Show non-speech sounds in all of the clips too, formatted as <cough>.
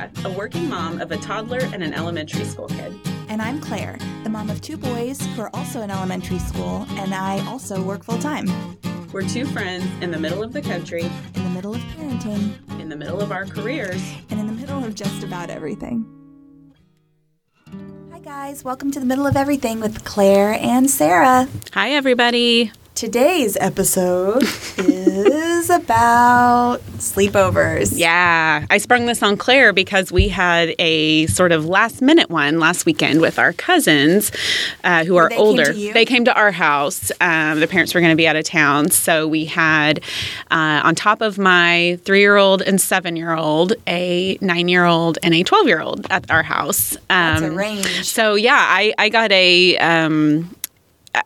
Sarah, a working mom of a toddler and an elementary school kid. And I'm Claire, the mom of two boys who are also in elementary school, and I also work full time. We're two friends in the middle of the country, In the middle of parenting, in the middle of our careers. and in the middle of just about everything. Hi, guys. Welcome to the middle of everything with Claire and Sarah. Hi, everybody. Today's episode is about sleepovers. Yeah, I sprung this on Claire because we had a sort of last minute one last weekend with our cousins uh, who are They came older. you? They came to our house. Um, the parents were going to be out of town. So we had, uh, on top of my three year old and seven year old, a nine year old and a 12 year old at our house. That's a Um, range. So yeah, I, I got a um,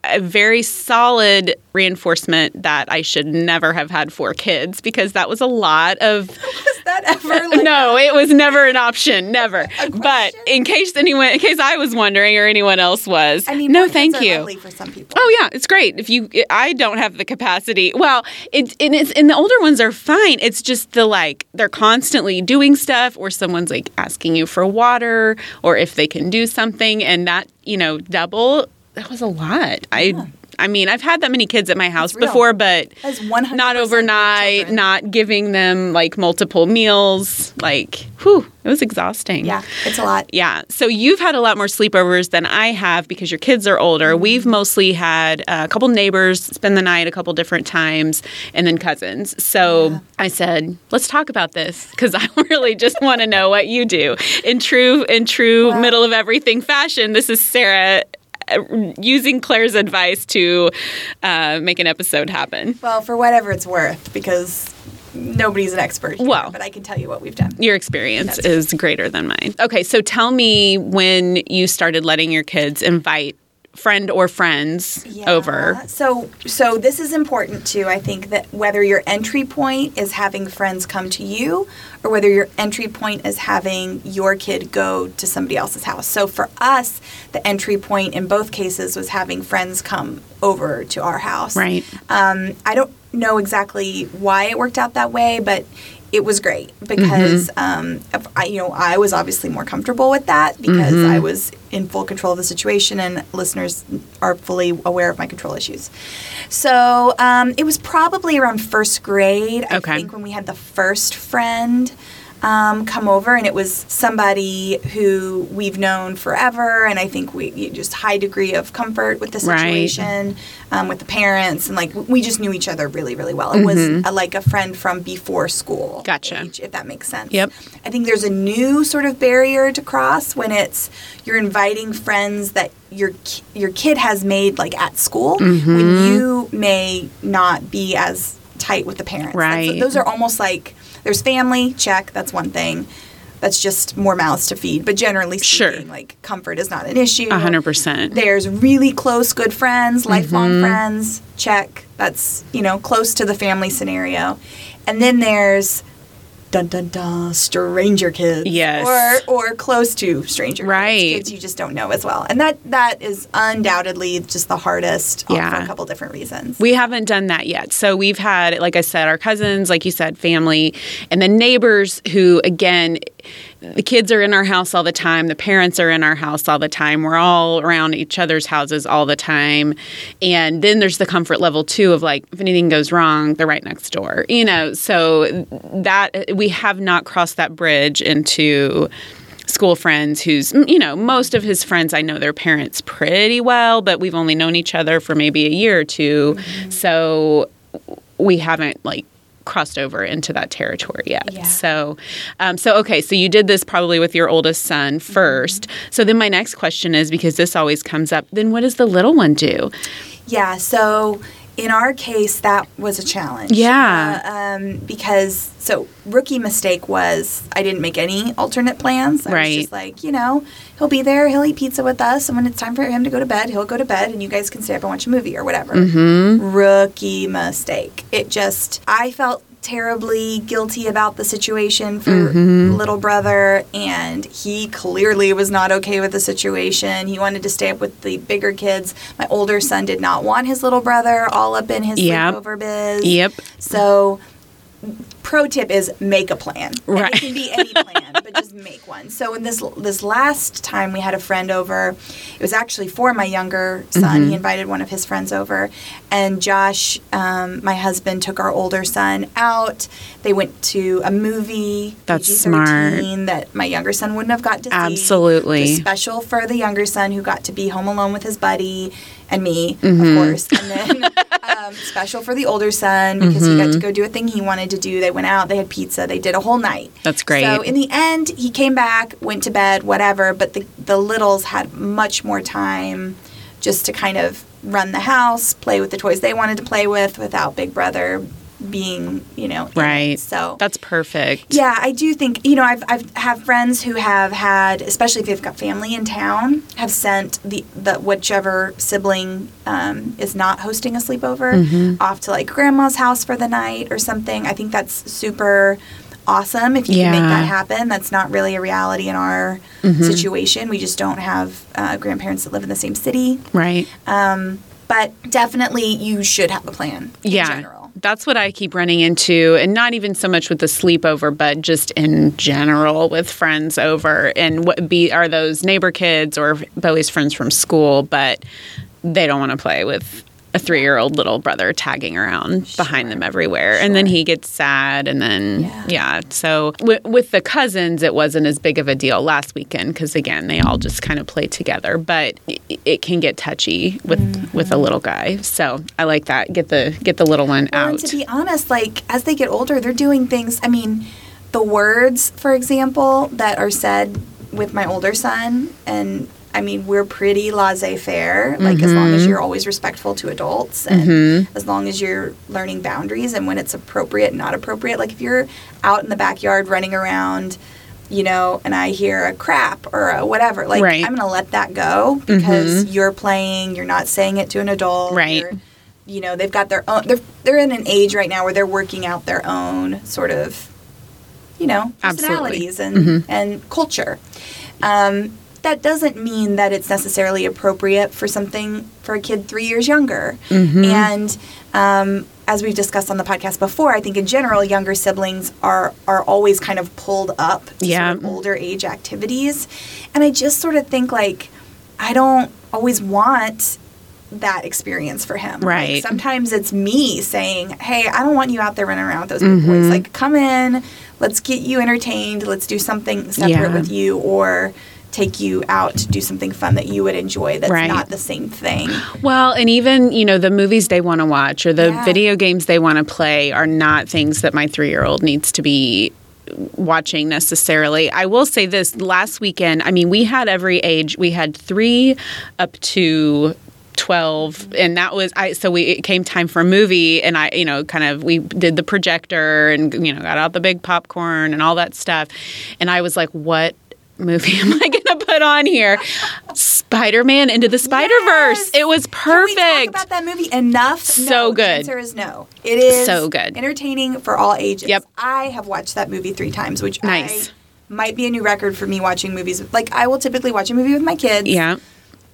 a very solid reinforcement that I should never have had four kids because that was a lot of. <laughs> Was that ever <laughs> like no, it was never an option, never. But in case anyone, in case I was wondering or anyone else was, I mean, no, thank you. for some people. Oh yeah, it's great. If you, I don't have the capacity. Well, it's and it's and the older ones are fine. It's just the like they're constantly doing stuff, or someone's like asking you for water, or if they can do something, and that you know double. That was a lot. I. I mean, I've had that many kids at my house before, but not overnight, not giving them like multiple meals. Like, whew, it was exhausting. Yeah, it's a lot. Yeah. So you've had a lot more sleepovers than I have because your kids are older. Mm-hmm. We've mostly had a couple neighbors spend the night a couple different times and then cousins. So I said, let's talk about this because I <laughs> really just want to know what you do. In true in true Wow. middle of everything fashion, this is Sarah using Claire's advice to uh, make an episode happen. Well, for whatever it's worth, because nobody's an expert. Here, Well. but I can tell you what we've done. Your experience is greater than mine. Okay, so tell me when you started letting your kids invite friend or friends over. So, so this is important too. I think that whether your entry point is having friends come to you, or whether your entry point is having your kid go to somebody else's house. So for us, the entry point in both cases was having friends come over to our house. Right. Um, I don't know exactly why it worked out that way, but it was great because Mm-hmm. um, I, you know, I was obviously more comfortable with that because Mm-hmm. I was in full control of the situation, and listeners are fully aware of my control issues. So um, it was probably around first grade, I Okay. think, when we had the first friend. Um, come over and it was somebody who we've known forever and I think we just high degree of comfort with the Right. situation um, with the parents and like we just knew each other really really well it was a, like a friend from before school Mm-hmm. Gotcha. age, if that makes sense Yep. i think there's a new sort of barrier to cross when it's you're inviting friends that your your kid has made like at school Mm-hmm. when you may not be as tight with the parents That's- Right. those are almost like there's family check that's one thing that's just more mouths to feed but generally Sure. like comfort is not an issue A hundred percent. there's really close good friends, lifelong Mm-hmm. friends, check. That's, you know, close to the family scenario. And then there's dun dun dun stranger kids. Yes. Or or close to stranger Right. kids. Kids you just don't know as well. And that that is undoubtedly just the hardest yeah. for a couple different reasons. We haven't done that yet. So we've had, like I said, our cousins, like you said, family, and then neighbors who, again, the kids are in our house all the time. The parents are in our house all the time. We're all around each other's houses all the time. And then there's the comfort level, too, of like, if anything goes wrong, they're right next door, you know? So that we have not crossed that bridge into school friends who's you know most of his friends i know their parents pretty well but we've only known each other for maybe a year or 2 mm-hmm. so we haven't like crossed over into that territory yet. Yeah. so um, so okay so you did this probably with your oldest son 1st so then my next question is because this always comes up then what does the little one do? Yeah, so in our case, that was a challenge. Yeah. Uh, um, because, so, rookie mistake was I didn't make any alternate plans. I Right. was just like, you know, he'll be there, he'll eat pizza with us, and when it's time for him to go to bed, he'll go to bed, and you guys can stay up and watch a movie or whatever. Mm-hmm. Rookie mistake. It just, I felt terribly guilty about the situation for Mm-hmm. little brother and he clearly was not okay with the situation he wanted to stay up with the bigger kids my older son did not want his little brother all up in his Yep. sleepover biz Yep. so pro tip is make a plan. And Right. it can be any plan, but just <laughs> make one. So in this this last time we had a friend over, it was actually for my younger son. Mm-hmm. He invited one of his friends over, and Josh, um, my husband, took our older son out. They went to a movie. That's PG-13, That my younger son wouldn't have got to see. Absolutely. Special for the younger son who got to be home alone with his buddy and me, Mm-hmm. of course. And then um, <laughs> special for the older son because he got to go do a thing he wanted to do. They went out, they had pizza, they did a whole night. That's great. So in the end, he came back, went to bed, whatever. But the the littles had much more time just to kind of run the house, play with the toys they wanted to play with, without Big Brother being, you know. Right. So That's perfect. yeah, I do think you know I've I've have friends who have had, especially if they've got family in town, have sent the the whichever sibling um, is not hosting a sleepover off to like grandma's house for the night or something. I think that's super awesome if you can make that happen. That's not really a reality in our situation. We just don't have uh, grandparents that live in the same city. Right. Um, but definitely, you should have a plan. In yeah. general. That's what I keep running into, and not even so much with the sleepover, but just in general with friends over. And what be are those neighbor kids or Bowie's friends from school, but they don't want to play with a three-year-old little brother tagging around behind them everywhere, and then he gets sad, and then Yeah. yeah. So w- with the cousins, it wasn't as big of a deal last weekend because again, they all just kind of play together, but it, it can get touchy with mm-hmm. with a little guy. So I like that. Get the get the little one Well, out. and to be honest, like as they get older, they're doing things. I mean, the words, for example, that are said with my older son, and I mean, we're pretty laissez faire. Like as long Mm-hmm. as you're always respectful to adults, and as long as you're learning boundaries and when it's appropriate, and not appropriate. Like if you're out in the backyard running around. You know, and I hear a crap or a whatever. Like, Right. Mm-hmm. I'm going to let that go because you're playing. You're not saying it to an adult. Right. you're- know they've got their own they're they're in an age right now where they're working out their own sort of you know personalities and and culture um, that doesn't mean that it's necessarily appropriate for something for a kid three years younger and um, as we've discussed on the podcast before i think in general younger siblings are are always kind of pulled up to Yeah. sort of older age activities and i just sort of think like i don't always want that experience for him. Like, Right. sometimes it's me saying, "Hey, I don't want you out there running around with those big boys. Like, come in, let's get you entertained. Let's do something separate Yeah. with you, or take you out to do something fun that you would enjoy. That's Right. not the same thing. Well, and even, you know, the movies they want to watch or the Yeah. video games they want to play are not things that my three year old needs to be watching necessarily. I will say this last weekend, I mean, we had every age. We had three up to 12 and that was i so we it came time for a movie and i you know kind of we did the projector and you know got out the big popcorn and all that stuff and i was like what movie <laughs> am i going to put on here spider-man into the spider-verse Yes! it was Can we talk perfect about that movie enough? So no, good. The answer is no. It is So good. entertaining for all ages. Yep. I have watched that movie three times, which Nice. I might be a new record for me watching movies. Like I will typically watch a movie with my kids. yeah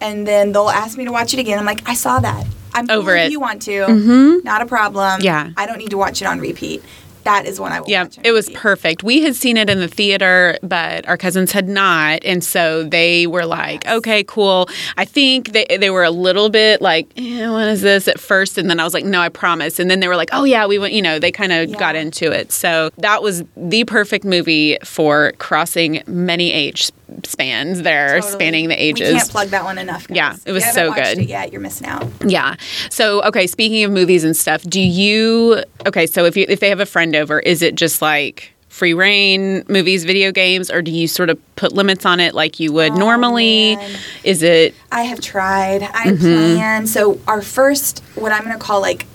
and then they'll ask me to watch it again. I'm like, I saw that. I'm Over if it. You want to? Mm-hmm. Not a problem. Yeah. I don't need to watch it on repeat. That is when I will. Yeah, it was perfect. We had seen it in the theater, but our cousins had not, and so they were like, "Okay, cool." I think they they were a little bit like, eh, "What is this?" at first, and then I was like, "No, I promise." And then they were like, "Oh yeah, we went." You know, they kind of Yeah. got into it. So that was the perfect movie for crossing many age spans. There, Totally. spanning the ages. We can't plug that one enough. Guys. Yeah, it was so good. It yet, you're missing out. Yeah. So okay, speaking of movies and stuff, do you okay, so if you if they have a friend over, is it just like free reign movies, video games, or do you sort of put limits on it like you would normally? Oh, man. Is it I have tried. I Mm-hmm. plan. So our first, what I'm going to call like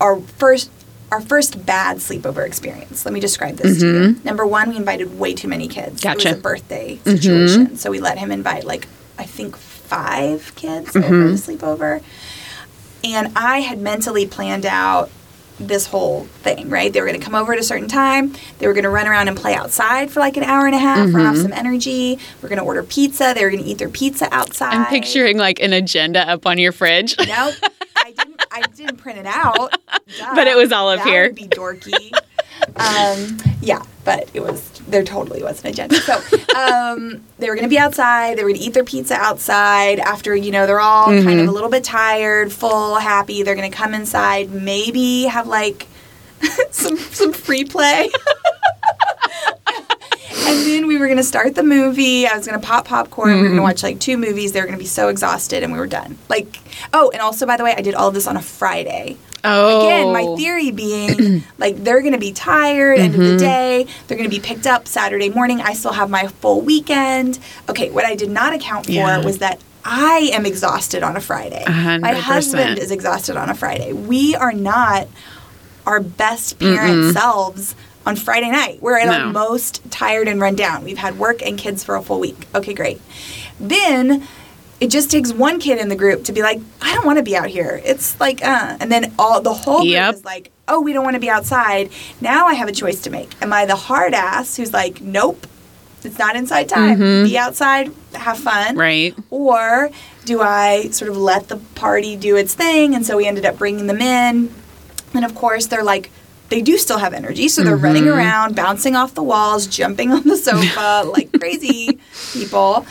our first. Our first bad sleepover experience. Let me describe this to you. Number one, we invited way too many kids. It Mm-hmm. Gotcha. was a birthday situation, so we let him invite like I think five kids over Mm-hmm. the sleepover. And I had mentally planned out this whole thing, right? They were going to come over at a certain time. They were going to run around and play outside for like an hour and a half, run Mm-hmm. off some energy. We're going to order pizza. They were going to eat their pizza outside. I'm picturing like an agenda up on your fridge. Nope. <laughs> I didn't. Print it out. Duh. <laughs> But it was all up that here. Would be dorky. um, yeah, but it was there totally was an agenda. So um, they were going to be outside. They were going to eat their pizza outside after you know they're all kind Mm-hmm. of a little bit tired, full, happy. They're going to come inside, maybe have like <laughs> some some free play. <laughs> And then we were going to start the movie. I was going to pop popcorn. We were Mm-hmm. going to watch like two movies. They were going to be so exhausted, and we were done. Like, oh, and also, by the way, I did all of this on a Friday. Oh, Again, my theory being <clears throat> like they're going to be tired end Mm-hmm. of the day. They're going to be picked up Saturday morning. I still have my full weekend. Okay, what I did not account for Yeah. was that I am exhausted on a Friday. hundred My husband is exhausted on a Friday. We are not our best parent selves on Friday night. We're at our most tired and run down. We've had work and kids for a full week. Okay, great. Then it just takes one kid in the group to be like, I don't want to be out here. It's like, uh, and then all the whole group Yep. is like, oh, we don't want to be outside. Now I have a choice to make. Am I the hard ass who's like, nope, it's not inside time. Be outside, have fun. right. Or do I sort of let the party do its thing? And so we ended up bringing them in. And of course, they're like, they do still have energy. So they're running Mm-hmm. around, bouncing off the walls, jumping on the sofa <laughs> like crazy people.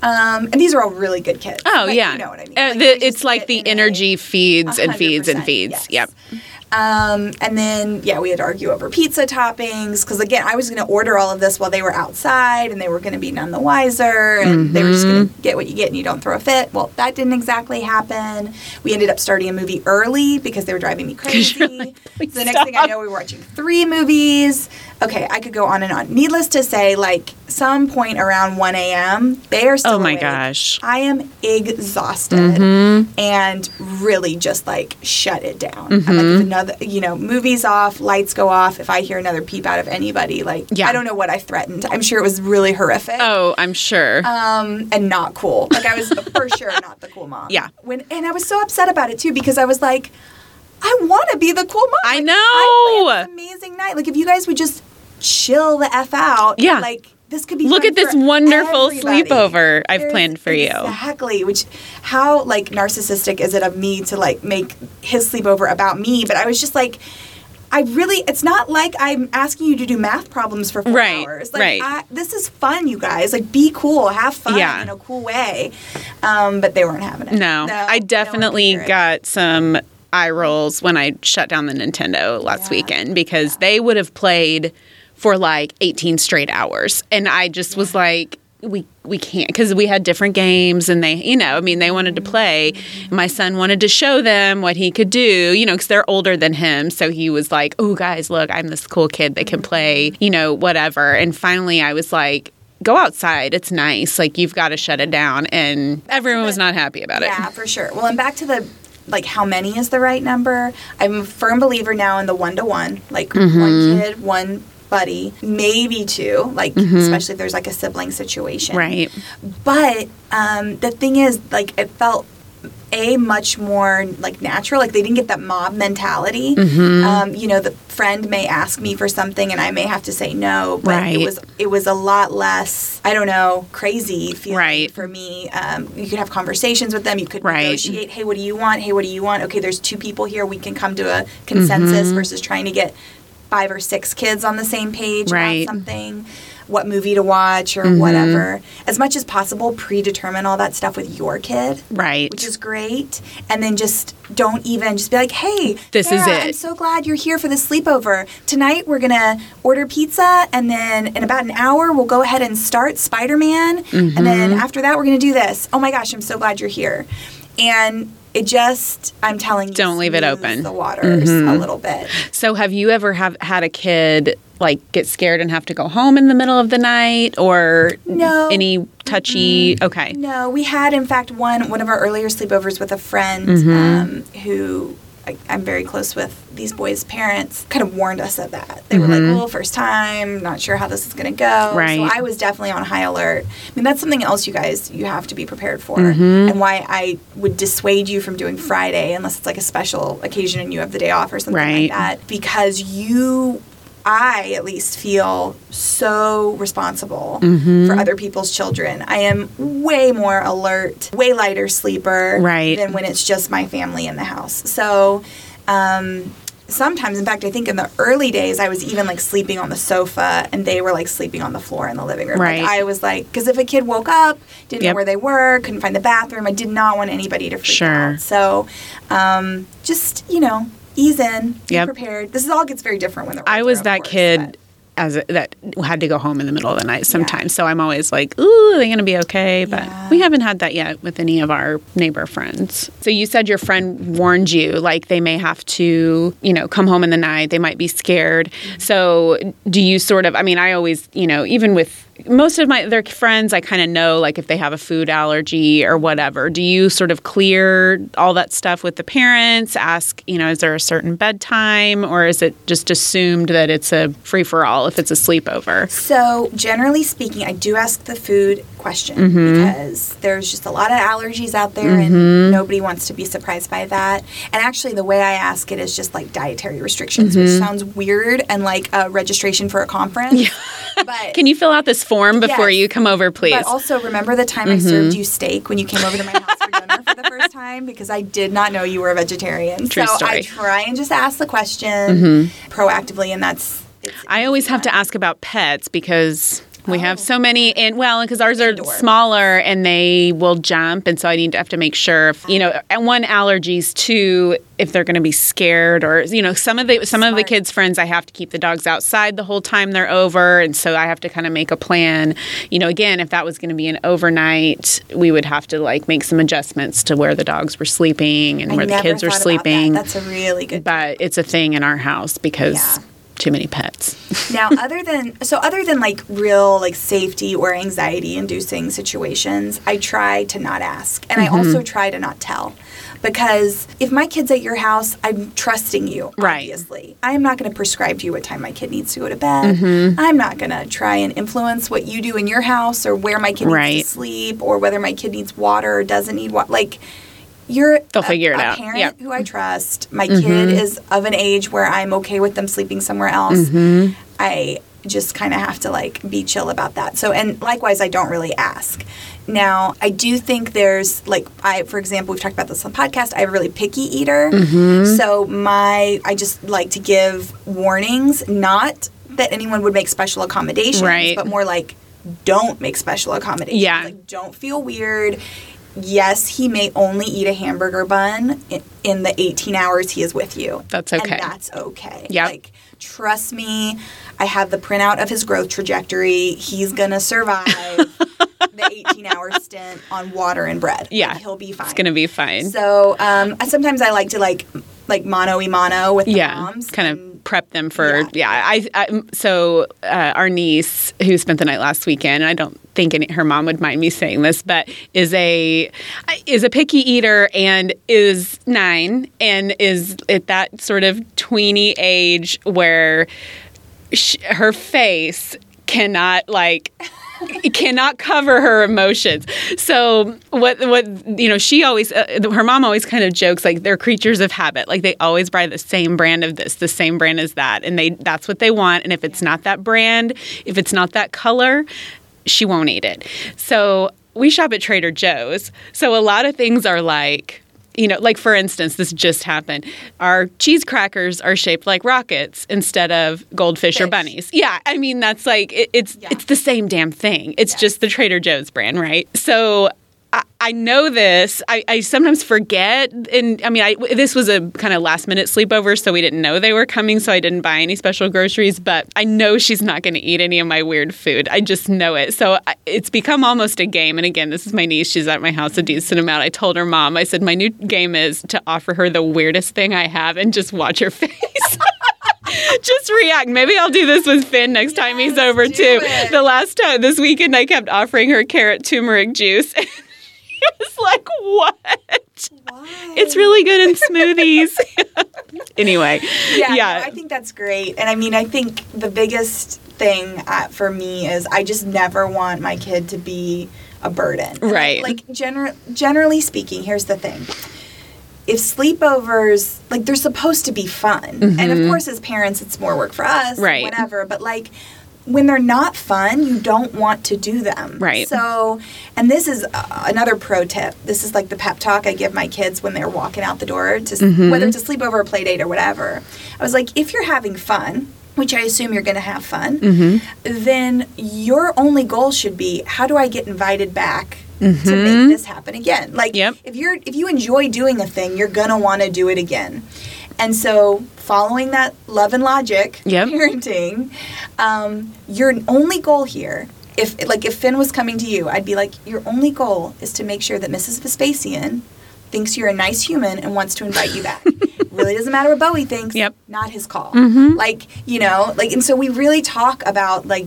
Um, and these are all really good kids. Oh yeah, You know what I mean? Uh, Like, the- it's like the energy feeds and feeds and feeds. yes. Yep. Um, and then, yeah, we had to argue over pizza toppings because, again, I was going to order all of this while they were outside and they were going to be none the wiser and they were just going to get what you get and you don't throw a fit. Well, that didn't exactly happen. We ended up starting a movie early because they were driving me <laughs> crazy. "Please so the next thing I know, we were watching three movies. Okay, I could go on and on. Needless to say, like some point around 1 a.m., they are still Oh my awake. gosh. I am exhausted Mm-hmm. and really just like shut it down. I'm like, Mm-hmm. another, you know, movies off, lights go off. If I hear another peep out of anybody, like, Yeah. I don't know what I threatened. I'm sure it was really horrific. Oh, I'm sure. Um, and not cool. Like I was for sure not the cool mom. Yeah. When and I was so upset about it too because I was like, I want to be the cool mom. I Like, know. I planned this amazing night. Like if you guys would just chill the f out. Yeah. Like this could be. Look at this wonderful everybody. sleepover I've There's- planned for you. Exactly. Which, how like narcissistic is it of me to like make his sleepover about me? But I was just like. I really, it's not like I'm asking you to do math problems for four Right, hours. Like, right. I, this is fun, you guys. Like, be cool, have fun Yeah. in a cool way. Um, but they weren't having it. No, no I no one could definitely got some eye rolls when I shut down the Nintendo last Yeah. weekend because they would have played for like 18 straight hours. And I just was like, we we can't because we had different games and they you know I mean they wanted to play. My son wanted to show them what he could do you know because they're older than him so he was like oh guys look I'm this cool kid that can play you know whatever and finally I was like go outside it's nice like you've got to shut it down and everyone was not happy about it Yeah, for sure. Well, and back to the like how many is the right number? I'm a firm believer now in the one to one, like Mm-hmm. one kid, one buddy, maybe two, like especially if there's like a sibling situation. Mm-hmm. right But um, the thing is, like, it felt a much more like natural. Like they didn't get that mob mentality. Mm-hmm. Um, you know, the friend may ask me for something, and I may have to say no. But Right. it was it was a lot less. I don't know, crazy feeling Right. for me. Um, you could have conversations with them. You could Right. negotiate. Hey, what do you want? Hey, what do you want? Okay, there's two people here. We can come to a consensus Mm-hmm. versus trying to get five or six kids on the same page Right. about something what movie to watch or Mm-hmm. whatever. As much as possible, predetermine all that stuff with your kid, right which is great. And then just don't even just be like, "Hey, This is it." I'm so glad you're here for the sleepover tonight. We're gonna order pizza, and then in about an hour, we'll go ahead and start Spider Man, and then Mm-hmm. after that, we're gonna do this. Oh my gosh, I'm so glad you're here." And it just, I'm telling you, Don't leave it open. The waters a little bit. So, have you ever have had a kid like get scared and have to go home in the middle of the night, or No. any touchy? Okay, No, we had in fact one one of our earlier sleepovers with a friend Mm-hmm. um, who I, I'm very close with. These boys' parents kind of warned us of that. They were like, "Well, first time, not sure how this is going to go." Mm-hmm. Right. So I was definitely on high alert. I mean, that's something else you guys you have to be prepared for, Mm-hmm. and why I would dissuade you from doing Friday unless it's like a special occasion and you have the day off or something Right. like that, because you. I at least feel so responsible Mm-hmm. for other people's children. I am way more alert, way lighter sleeper Right. than when it's just my family in the house. So, um, sometimes, in fact, I think in the early days, I was even like sleeping on the sofa and they were like sleeping on the floor in the living room. Right. Like, I was like, because if a kid woke up, didn't Yep. know where they were, couldn't find the bathroom, I did not want anybody to freak Sure. out. So um, just, you know, ease in, be Yep. prepared. This is all gets very different when the I was that course, kid but- as a, that had to go home in the middle of the night sometimes. So I'm always like, "Ooh, are they going to be okay?" But Yeah. we haven't had that yet with any of our neighbor friends. So you said your friend warned you like they may have to, you know, come home in the night, they might be scared. Mm-hmm. So do you sort of I mean, I always, you know, even with most of my their friends I kind of know like if they have a food allergy or whatever. Do you sort of clear all that stuff with the parents? Ask, you know, is there a certain bedtime or is it just assumed that it's a free for all if it's a sleepover? So, generally speaking, I do ask the food question Mm-hmm. because there's just a lot of allergies out there and nobody wants to be surprised by that. And actually, the way I ask it is just like dietary restrictions, which Mm-hmm. sounds weird and like a registration for a conference. But <laughs> Can you fill out this form before Yes. you come over, please? But also, remember the time I Mm-hmm. served you steak when you came over to my house for dinner for the first time? Because I did not know you were a vegetarian. True so story. I try and just ask the question proactively, and that's. It's I always have to ask about pets because we have Oh. so many, and well, because ours are Indoor. smaller and they will jump, and so I need to have to make sure, if, you know, and one allergies two if they're going to be scared or you know some of the some of the kids' friends I have to keep the dogs outside the whole time they're over, and so I have to kind of make a plan. You know, again, if that was going to be an overnight, we would have to like make some adjustments to where the dogs were sleeping and I where the kids were sleeping. That. That's a really good. but it's a thing in our house because Yeah. Too many pets. now <laughs> other than so other than like real like safety or anxiety inducing situations i try to not ask and Mm-hmm. i also try to not tell because if my kid's at your house i'm trusting you Right. obviously i'm not going to prescribe to you what time my kid needs to go to bed Mm-hmm. i'm not going to try and influence what you do in your house or where my kid Right. needs to sleep or whether my kid needs water or doesn't need water like you're They'll a- figure it a out. parent Yep. Mm-hmm. who I trust. My kid is of an age where I'm okay with them sleeping somewhere else. Mm-hmm. I just kind of have to like be chill about that. So, and likewise, I don't really ask. Now, I do think there's like I, for example, we've talked about this on the podcast. I have a really picky eater, Mm-hmm. so my I just like to give warnings, not that anyone would make special accommodations, Right. but more like don't make special accommodations. Yeah. Like, don't feel weird. Yes, he may only eat a hamburger bun in, the 18 hours he is with you. That's okay. And that's okay. Yep. Like, trust me, I have the printout of his growth trajectory. He's going to survive <laughs> the 18 hour stint on water and bread. Yeah, Like, he'll be fine. It's gonna be fine. So, um, sometimes I like to like, like mono e mono with the yeah, moms. kind of prep them for Yeah. yeah. I, I so uh, our niece who spent the night last weekend. I don't think any, her mom would mind me saying this, but is a is a picky eater and is nine and is at that sort of tweeny age where sh- her face cannot like cannot cover her emotions. So what what you know she always uh, her mom always kind of jokes like they're creatures of habit. Like they always buy the same brand of this, the same brand as that, and they that's what they want. And if it's not that brand, if it's not that color, she won't eat it. So we shop at Trader Joe's. So a lot of things are like you know, like for instance, this just happened. Our cheese crackers are shaped like rockets instead of goldfish or bunnies. Yeah, I mean that's like it, it's Yeah. it's the same damn thing. It's just the Trader Joe's brand, right? So I, I know this. I, I sometimes forget, and I mean, I, this was a kind of last minute sleepover, so we didn't know they were coming, so I didn't buy any special groceries. But I know she's not going to eat any of my weird food. I just know it. So I, it's become almost a game. And again, this is my niece. She's at my house a decent amount. I told her mom, I said, my new game is to offer her the weirdest thing I have and just watch her <laughs> face. <laughs> just react. Maybe I'll do this with Finn next time he's over too. it. The last time this weekend, I kept offering her carrot turmeric juice. <laughs> was <laughs> like, "What? Why? It's really good in smoothies." <laughs> anyway, yeah, yeah, no, I think that's great. And I mean, I think the biggest thing uh, for me is I just never want my kid to be a burden. Right. Like, gener- generally speaking, here's the thing. If sleepovers, like, they're supposed to be fun. And of course, as parents, it's more work for us, Mm-hmm. Right. whatever. But, like, when they're not fun, you don't want to do them. Right. So, and this is uh, another pro tip. This is like the pep talk I give my kids when they're walking out the door, to Mm-hmm. whether it's a sleepover or play date or whatever. I was like, if you're having fun, which I assume you're going to have fun, Mm-hmm. then your only goal should be how do I get invited back to Mm-hmm. make this happen again? Like Yep. if you're if you enjoy doing a thing, you're going to want to do it again. And so, following that love and logic Yep. <laughs> parenting, um, your only goal here, if like if Finn was coming to you, I'd be like, your only goal is to make sure that Mrs. Vespasian thinks you're a nice human and wants to invite you back. <laughs> really doesn't matter what Bowie thinks. Yep. Not his call. Mm-hmm. Like you know, like and so we really talk about like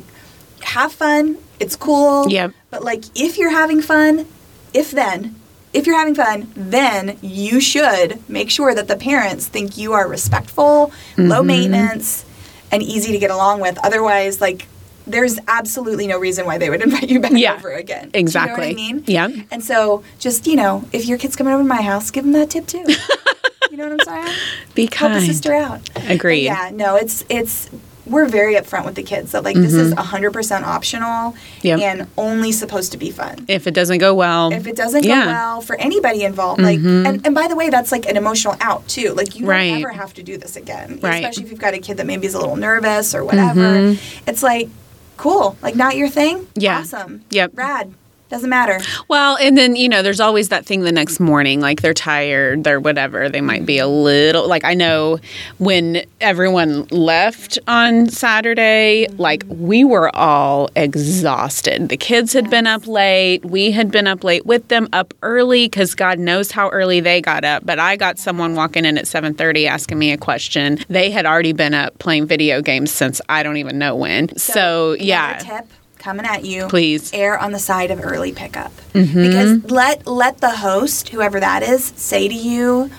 have fun. It's cool. Yep. But like if you're having fun, if then if you're having fun, then you should make sure that the parents think you are respectful, low Mm-hmm. maintenance, and easy to get along with. Otherwise, like there's absolutely no reason why they would <laughs> invite you back Yeah, over again. Exactly. You know what I mean? Yep. And so, just you know, if your kid's coming over to my house, give them that tip too. <laughs> you know what I'm saying? Be kind. Help a sister out. Agreed. But yeah, no, it's it's we're very upfront with the kids that like this is 100% optional Mm-hmm. Yep. and only supposed to be fun. If it doesn't go well, If it doesn't yeah. Mm-hmm. go well for anybody involved, like, and, and by the way, that's like an emotional out too. Like, you Right. don't have to do this again, Right. especially if you've got a kid that maybe is a little nervous or whatever. It's like, cool, like, not your thing? Mm-hmm. Yeah. Awesome. Yep. Rad. Doesn't matter. Well, and then, you know, there's always that thing the next morning, like they're tired, they're whatever. They might be a little, like, I know when everyone left on Saturday, like, we were all exhausted. The kids had been up late. We had been up late with them, up early, because God knows how early they got up. But I got someone walking in at 7.30 asking me a question. They had already been up playing video games since I don't even know when. So, another yeah. tip coming at you. Please. err on the side of early pickup Mm-hmm. because let let the host, whoever that is, say to you.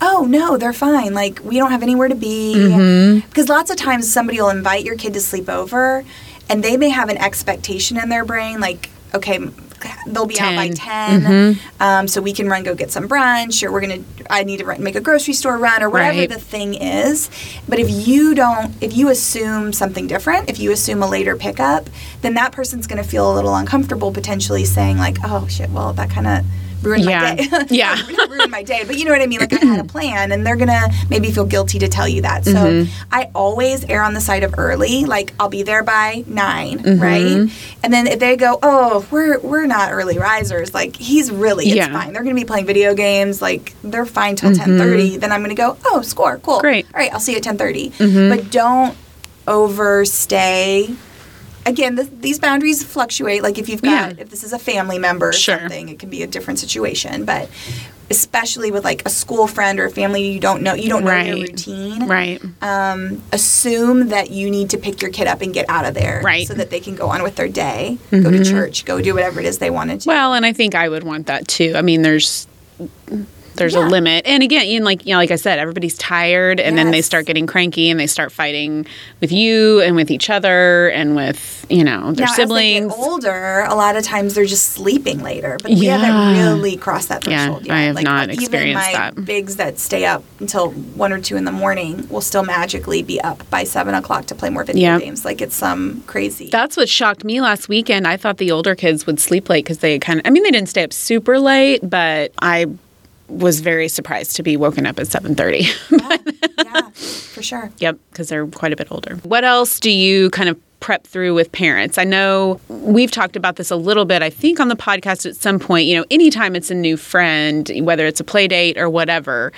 Oh no, they're fine. Like we don't have anywhere to be. Mm-hmm. Because lots of times somebody will invite your kid to sleep over, and they may have an expectation in their brain, like okay, they'll be out by 10. 10 Mm-hmm. um, so we can run go get some brunch, or we're gonna I need to run, make a grocery store run, or whatever Right. the thing is. But if you don't, if you assume something different, if you assume a later pickup, then that person's going to feel a little uncomfortable potentially saying like, "Oh shit, well that kind of ruined Yeah. my day." <laughs> Yeah. Not ruined my day, but you know what I mean. Like I had a plan, and they're gonna maybe feel guilty to tell you that. So Mm-hmm. I always err on the side of early. Like I'll be there by 9 Mm-hmm. right? And then if they go, "Oh, we're we're not early risers," like he's really, it's Yeah. Mm-hmm. fine. They're gonna be playing video games. Like they're fine till ten thirty. Then I'm gonna go, "Oh, score, cool, Great. All right, I'll see you at 10:30." Mm-hmm. But don't overstay. Again, th these boundaries fluctuate. Like if you've got, Yeah. if this is a family member or Sure. something, it can be a different situation. But especially with like a school friend or a family you don't know, you don't know your Right. routine. Right. Um, assume that you need to pick your kid up and get out of there, Right. So that they can go on with their day, go to church, go do whatever it is they want to do. Well, and I think I would want that too. I mean, there's there's Yeah. a limit, and again, you know, like you know, like I said, everybody's tired, and then they start getting cranky, and they start fighting with you and with each other and with you know their now, siblings. As they get older, a lot of times they're just sleeping later, but we Yeah. haven't really crossed that Yeah, threshold yet. I have not even experienced my that. Bigs that stay up until one or two in the morning will still magically be up by seven o'clock to play more video Yeah. games. Like it's some crazy. That's what shocked me last weekend. I thought the older kids would sleep late because they kind of, I mean, they didn't stay up super late, but I was very surprised to be woken up at 7.30. <laughs> yeah, yeah, for sure. Yep, because they're quite a bit older. What else do you kind of prep through with parents? I know we've talked about this a little bit, I think, on the podcast at some point. You know, anytime it's a new friend, whether it's a play date or whatever,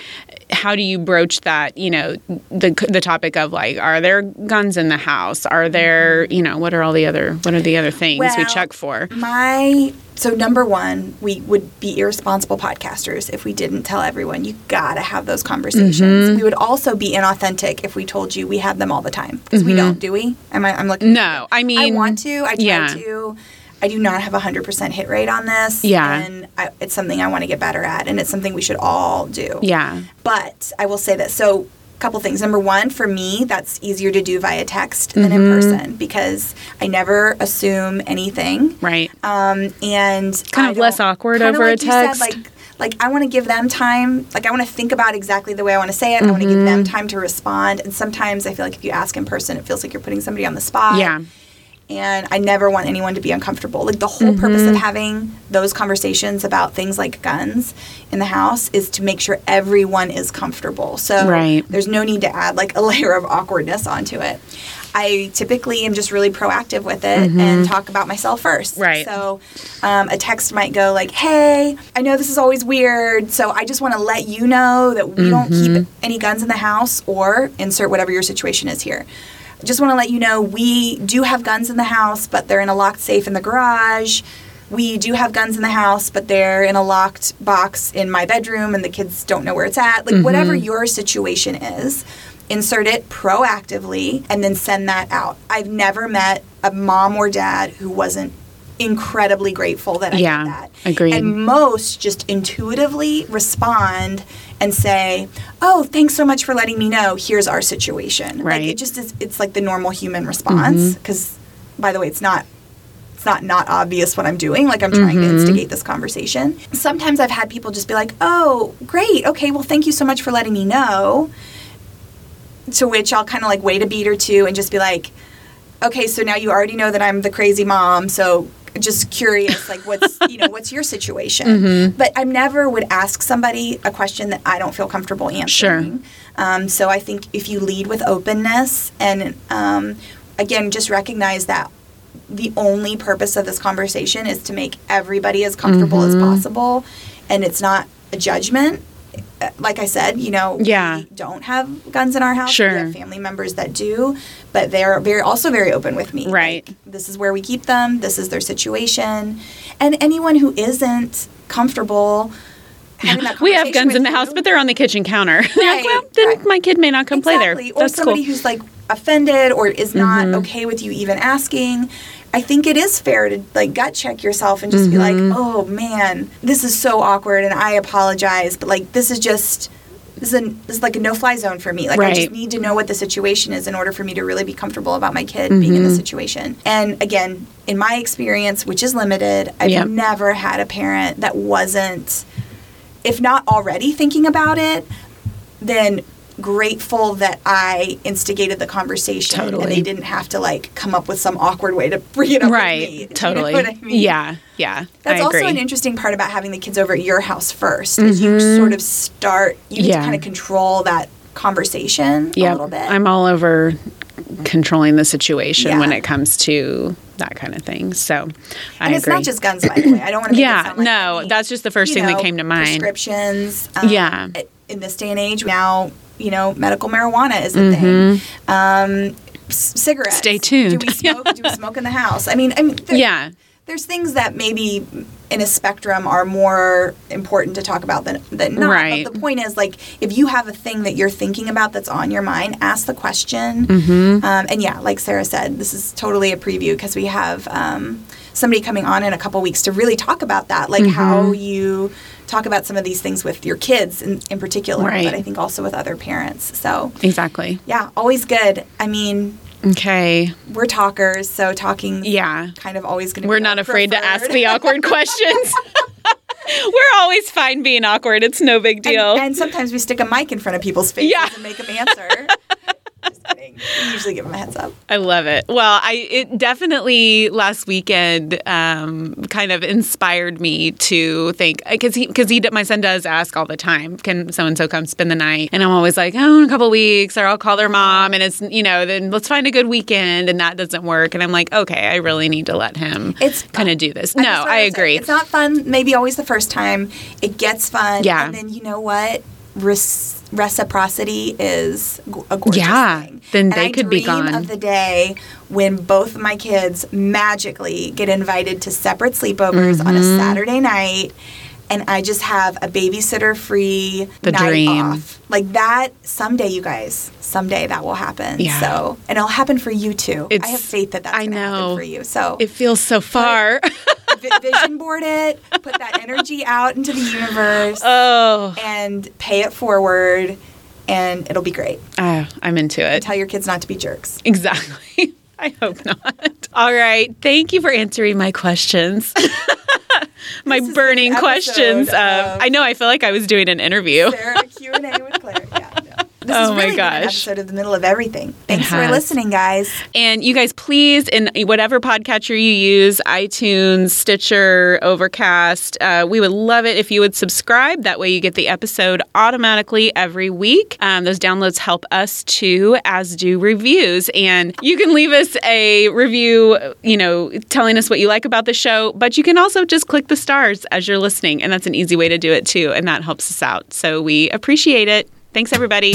how do you broach that? You know, the the topic of like, are there guns in the house? Are there, you know, what are all the other what are the other things we Well, check for? My so number one, we would be irresponsible podcasters if we didn't tell everyone. You gotta have those conversations. Mm-hmm. We would also be inauthentic if we told you we have them all the time because we don't, do we? Am I? I'm looking. Mm-hmm. No, I mean, I want to. I try yeah. to. I do not have a hundred percent hit rate on this. Yeah. and I, it's something I want to get better at, and it's something we should all do. Yeah. But I will say that so a couple things. Number one, for me, that's easier to do via text than in Mm-hmm. person because I never assume anything. Right. Um, and Kind of less awkward over a like you said, text. like like I want to give them time. Like I want to think about exactly the way I want to say it. I want to give Mm-hmm. them time to respond. And sometimes I feel like if you ask in person, it feels like you're putting somebody on the spot. Yeah. And I never want anyone to be uncomfortable. Like the whole purpose Mm-hmm. of having those conversations about things like guns in the house is to make sure everyone is comfortable. So Right. there's no need to add like a <laughs> layer of awkwardness onto it. I typically am just really proactive with it and talk about myself first. Mm-hmm. Right. So um, a text might go like, "Hey, I know this is always weird, so I just want to let you know that we don't Mm-hmm. keep any guns in the house, or insert whatever your situation is here." Just want to let you know we do have guns in the house, but they're in a locked safe in the garage. We do have guns in the house, but they're in a locked box in my bedroom, and the kids don't know where it's at. Like, mm-hmm. whatever your situation is, insert it proactively and then send that out. I've never met a mom or dad who wasn't incredibly grateful that I Yeah, did that. agreed. And most just intuitively respond and say, "Oh, thanks so much for letting me know. Here's our situation." Right. Mm-hmm. it just is. It's like the normal human response. Because, by the way, it's not. It's not not obvious what I'm doing. Like I'm trying Mm-hmm. to instigate this conversation. Sometimes I've had people just be like, "Oh, great. Okay. Well, thank you so much for letting me know." To which I'll kind of like wait a beat or two and just be like, "Okay, so now you already know that I'm the crazy mom. So just curious, like what's <laughs> you know what's your situation?" Mm-hmm. But I never would ask somebody a question that I don't feel comfortable answering. Um, so I think if you lead with openness and um, again, just recognize that the only purpose of this conversation is to make everybody as comfortable as Mm-hmm. possible, and it's not a judgment. Like I said, you know, Yeah. we don't have guns in our house. Sure. We have family members that do, but they're very also very open with me. Right. Like, this is where we keep them. This is their situation, and anyone who isn't comfortable. We have guns in the house, but they're on the kitchen counter. <laughs> They're like, Right, well, then right. my kid may not come play there. Exactly. Or That's somebody cool. Mm-hmm. who's like offended or is not okay with you even asking. I think it is fair to like gut check yourself and just be like, Mm-hmm. "Oh man, this is so awkward and I apologize, but like this is just this is, a, this is like a no-fly zone for me. Like I just need to know what the situation is in order for me to really be comfortable about my kid being in Mm-hmm. the situation. And again, in my experience, which is limited, I've Yep. never had a parent that wasn't if not already thinking about it, then grateful that I instigated the conversation and they didn't have to like come up with some awkward way to bring it up right. me. Do <laughs> you know Totally. I mean? Yeah. Yeah. That's I also agree. an interesting part about having the kids over at your house 1st is you sort of start you Mm-hmm. Yeah. to kind of control that conversation a little bit. I'm all over controlling the situation Yeah. when it comes to that kind of thing. So I and agree. it's not just guns, by the way. I don't want to. Yeah, like no, any, that's just the first thing that came to mind. Prescriptions. Um, Yeah. In this day and age, now you know medical marijuana is a thing. Um, c- cigarettes. Mm-hmm. Stay tuned. Do we smoke? do we <laughs> smoke in the house? I mean, I mean, yeah. There's things that maybe in a spectrum are more important to talk about than than not. Right. But the point is, like, if you have a thing that you're thinking about that's on your mind, ask the question. Mm-hmm. Um, and yeah, like Sarah said, this is totally a preview because we have um, somebody coming on in a couple weeks to really talk about that, like how Mm-hmm. you talk about some of these things with your kids in, in particular, Right. but I think also with other parents. So Exactly. yeah, always good. I mean, Okay. we're talkers, so talking Yeah. kind of always going to be We're not afraid to ask the <laughs> awkward questions. <laughs> We're always fine being awkward. It's no big deal. And, and sometimes we stick a mic in front of people's faces Yeah. and make them answer. <laughs> Just usually give them a heads up. I love it. Well, I it definitely last weekend um, kind of inspired me to think because he because he my son does ask all the time, can so and so come spend the night? And I'm always like, oh, in a couple weeks, or I'll call their mom, and it's you know then let's find a good weekend, and that doesn't work, and I'm like, okay, I really need to let him It's kind of do this. I No, I agree. It's not fun, maybe always the first time. It gets fun. Yeah. And then you know what? Res- reciprocity is a gorgeous Yeah, thing. then And they I could be dream gone. of the day when both my kids magically get invited to separate sleepovers on a Mm-hmm. Saturday night. And I just have a babysitter free The night dream. off. Like that someday, you guys, someday that will happen. Yeah. So, and it'll happen for you too. I have faith that that's I going to happen know. for you. So, it feels so far. <laughs> vision <laughs> board it, put that energy out into the universe, oh, and pay it forward, and it'll be great. oh, I'm into it. Tell your kids not to be jerks. Exactly. <laughs> I hope not. <laughs> All right. Thank you for answering my questions. <laughs> my burning questions. Um, of- I know. I feel like I was doing an interview. Sarah Q and A with Claire. Yeah. <laughs> This Oh is my really an gosh. episode of the middle of everything. Thanks for listening, guys. And you guys, please, in whatever podcatcher you use, iTunes, Stitcher, Overcast, uh, we would love it if you would subscribe. That way you get the episode automatically every week. Um, those downloads help us too, as do reviews. And you can leave us a review, you know, telling us what you like about the show, but you can also just click the stars as you're listening. And that's an easy way to do it too. And that helps us out. So we appreciate it. Thanks, everybody.